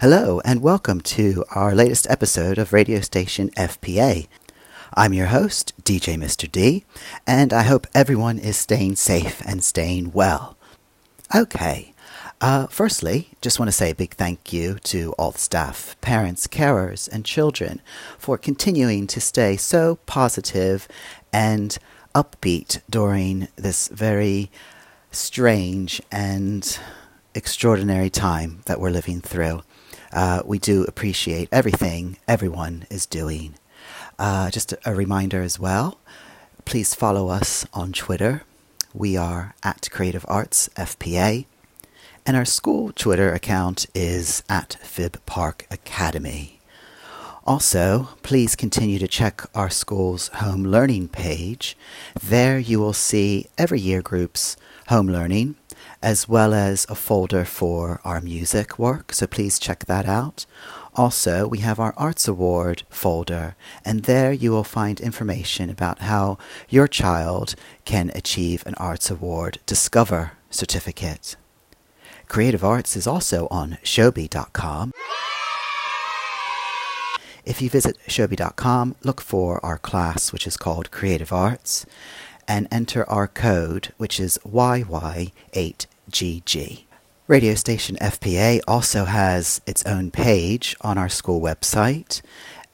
Hello, and welcome to our latest episode of radio station FPA. I'm your host, DJ Mr. D, and I hope everyone is staying safe and staying well. Okay, uh, firstly, just want to say a big thank you to all the staff, parents, carers, and children for continuing to stay so positive and upbeat during this very strange and extraordinary time that we're living through. Uh, we do appreciate everything everyone is doing. Uh, just a, a reminder as well please follow us on Twitter. We are at Creative Arts FPA, and our school Twitter account is at Fib Park Academy. Also, please continue to check our school's home learning page. There you will see every year group's home learning as well as a folder for our music work, so please check that out. Also, we have our Arts Award folder, and there you will find information about how your child can achieve an Arts Award Discover certificate. Creative Arts is also on Showbie.com. If you visit Showbie.com, look for our class, which is called Creative Arts, and enter our code, which is YY8GG. Radio station FPA also has its own page on our school website,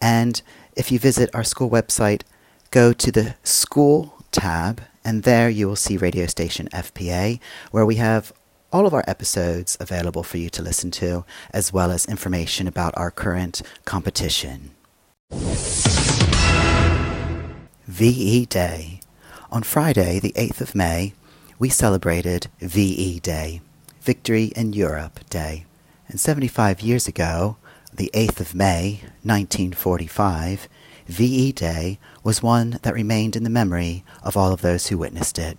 and if you visit our school website, go to the School tab, and there you will see Radio Station FPA, where we have all of our episodes available for you to listen to, as well as information about our current competition. VE Day. On Friday, the 8th of May, we celebrated VE Day, Victory in Europe Day. And 75 years ago, the 8th of May, 1945, VE Day was one that remained in the memory of all of those who witnessed it.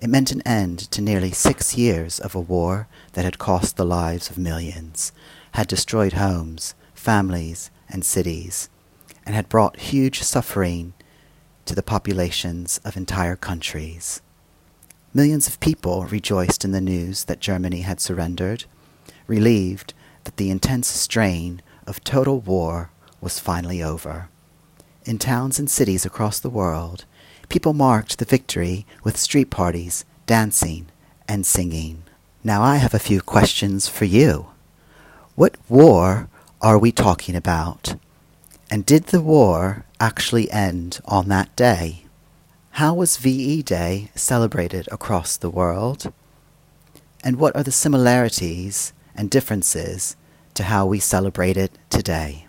It meant an end to nearly six years of a war that had cost the lives of millions, had destroyed homes, families, and cities, and had brought huge suffering to the populations of entire countries. Millions of people rejoiced in the news that Germany had surrendered, relieved that the intense strain of total war was finally over. In towns and cities across the world, people marked the victory with street parties, dancing, and singing. Now I have a few questions for you. What war are we talking about? And did the war actually end on that day? How was VE Day celebrated across the world? And what are the similarities and differences to how we celebrate it today?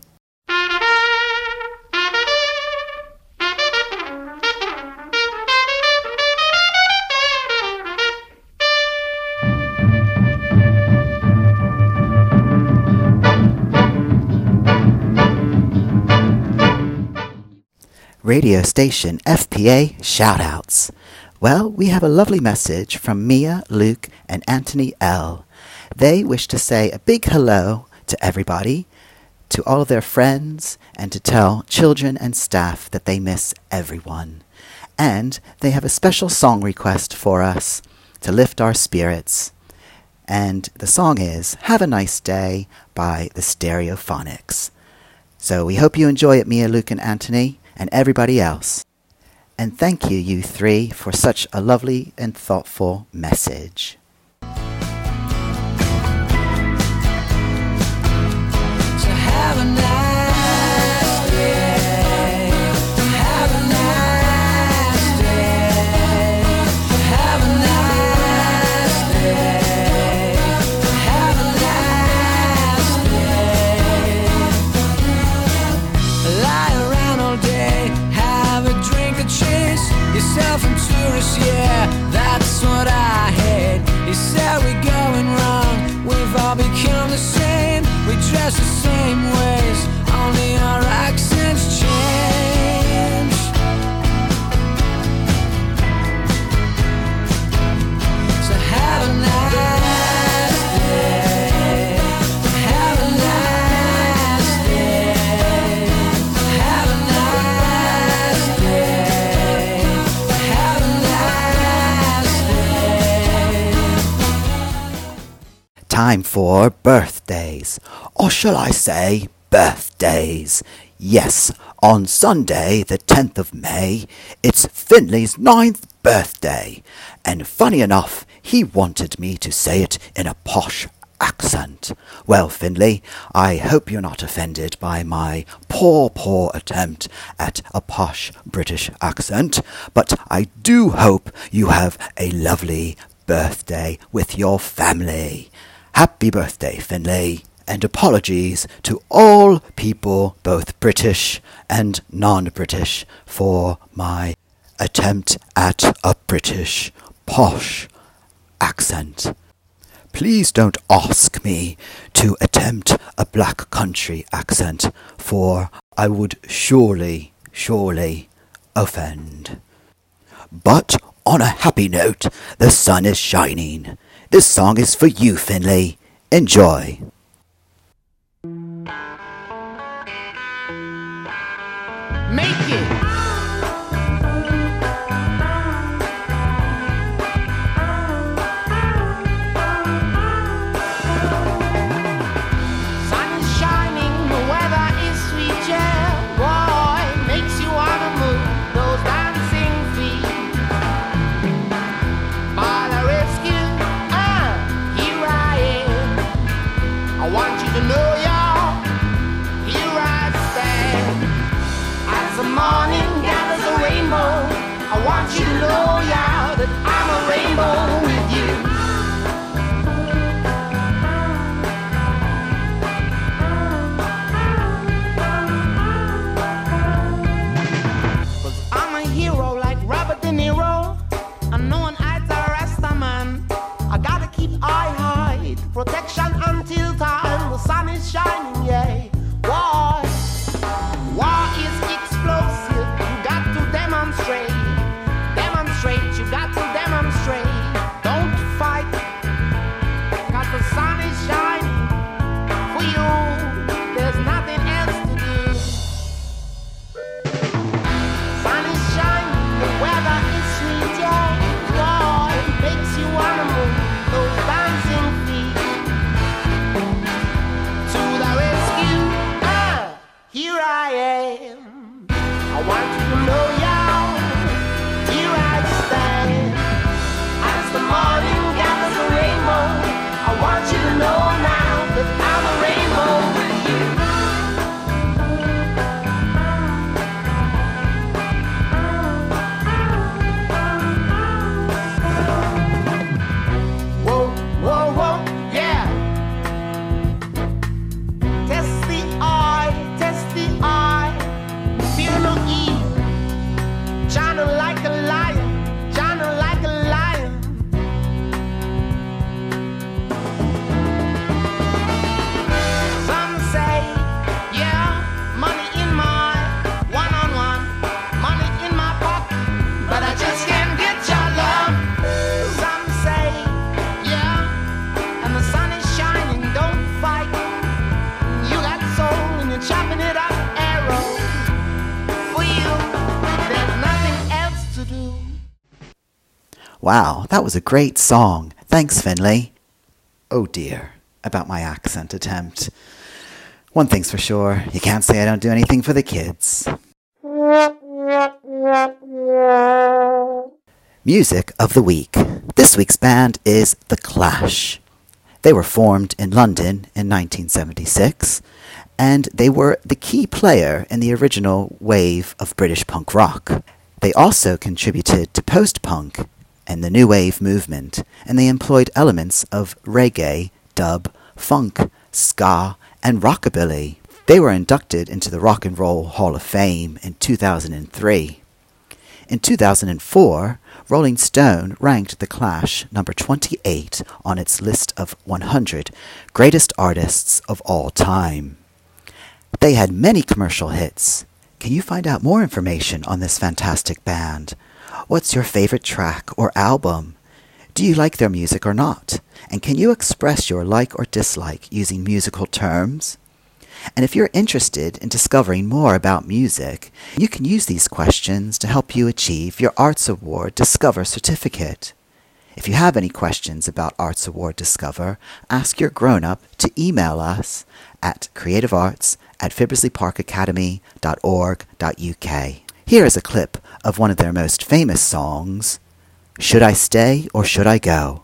Radio station FPA shoutouts. Well, we have a lovely message from Mia, Luke, and Anthony L. They wish to say a big hello to everybody, to all of their friends, and to tell children and staff that they miss everyone. And they have a special song request for us to lift our spirits. And the song is Have a Nice Day by the Stereophonics. So we hope you enjoy it, Mia, Luke, and Anthony and everybody else. And thank you, you three, for such a lovely and thoughtful message. For birthdays. Or shall I say birthdays? Yes, on Sunday, the 10th of May, it's Finley's ninth birthday. And funny enough, he wanted me to say it in a posh accent. Well, Finley, I hope you're not offended by my poor, poor attempt at a posh British accent, but I do hope you have a lovely birthday with your family. Happy birthday, Finley, and apologies to all people, both British and non British, for my attempt at a British posh accent. Please don't ask me to attempt a black country accent, for I would surely, surely offend. But on a happy note, the sun is shining. This song is for you, Finley. Enjoy. Make it. Morning gathers a rainbow, I want you to know, y'all, that I'm a rainbow Wow, that was a great song. Thanks, Finley. Oh dear, about my accent attempt. One thing's for sure, you can't say I don't do anything for the kids. Music of the Week. This week's band is The Clash. They were formed in London in 1976, and they were the key player in the original wave of British punk rock. They also contributed to post punk and the new wave movement, and they employed elements of reggae, dub, funk, ska, and rockabilly. They were inducted into the Rock and Roll Hall of Fame in 2003. In 2004, Rolling Stone ranked The Clash number 28 on its list of 100 greatest artists of all time. They had many commercial hits. Can you find out more information on this fantastic band? What's your favorite track or album? Do you like their music or not? And can you express your like or dislike using musical terms? And if you're interested in discovering more about music, you can use these questions to help you achieve your Arts Award Discover certificate. If you have any questions about Arts Award Discover, ask your grown up to email us at creativearts at fibbersleyparkacademy.org.uk. Here is a clip of one of their most famous songs, Should I Stay or Should I Go?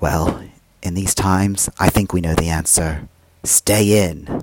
Well, in these times, I think we know the answer. Stay in.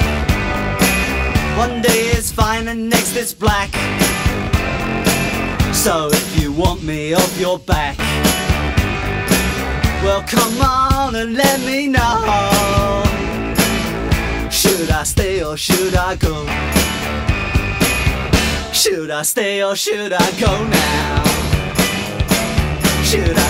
One day it's fine and next it's black. So if you want me off your back, well come on and let me know. Should I stay or should I go? Should I stay or should I go now? Should I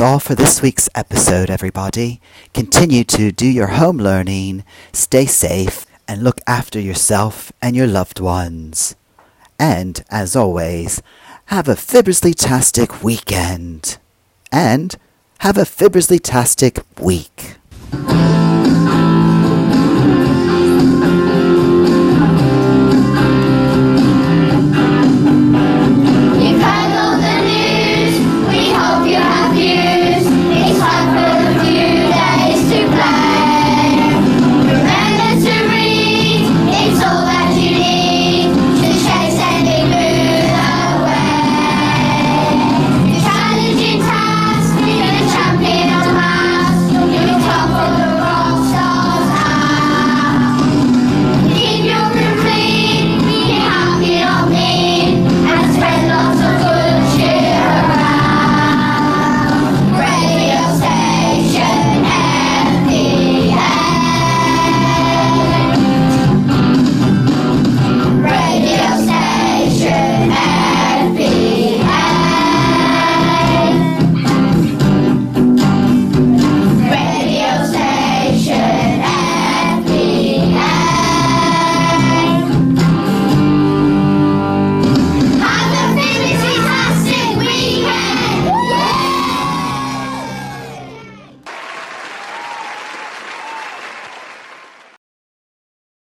That's all for this week's episode, everybody. Continue to do your home learning, stay safe, and look after yourself and your loved ones. And, as always, have a Fibbersley-tastic weekend. And have a Fibbersley-tastic week.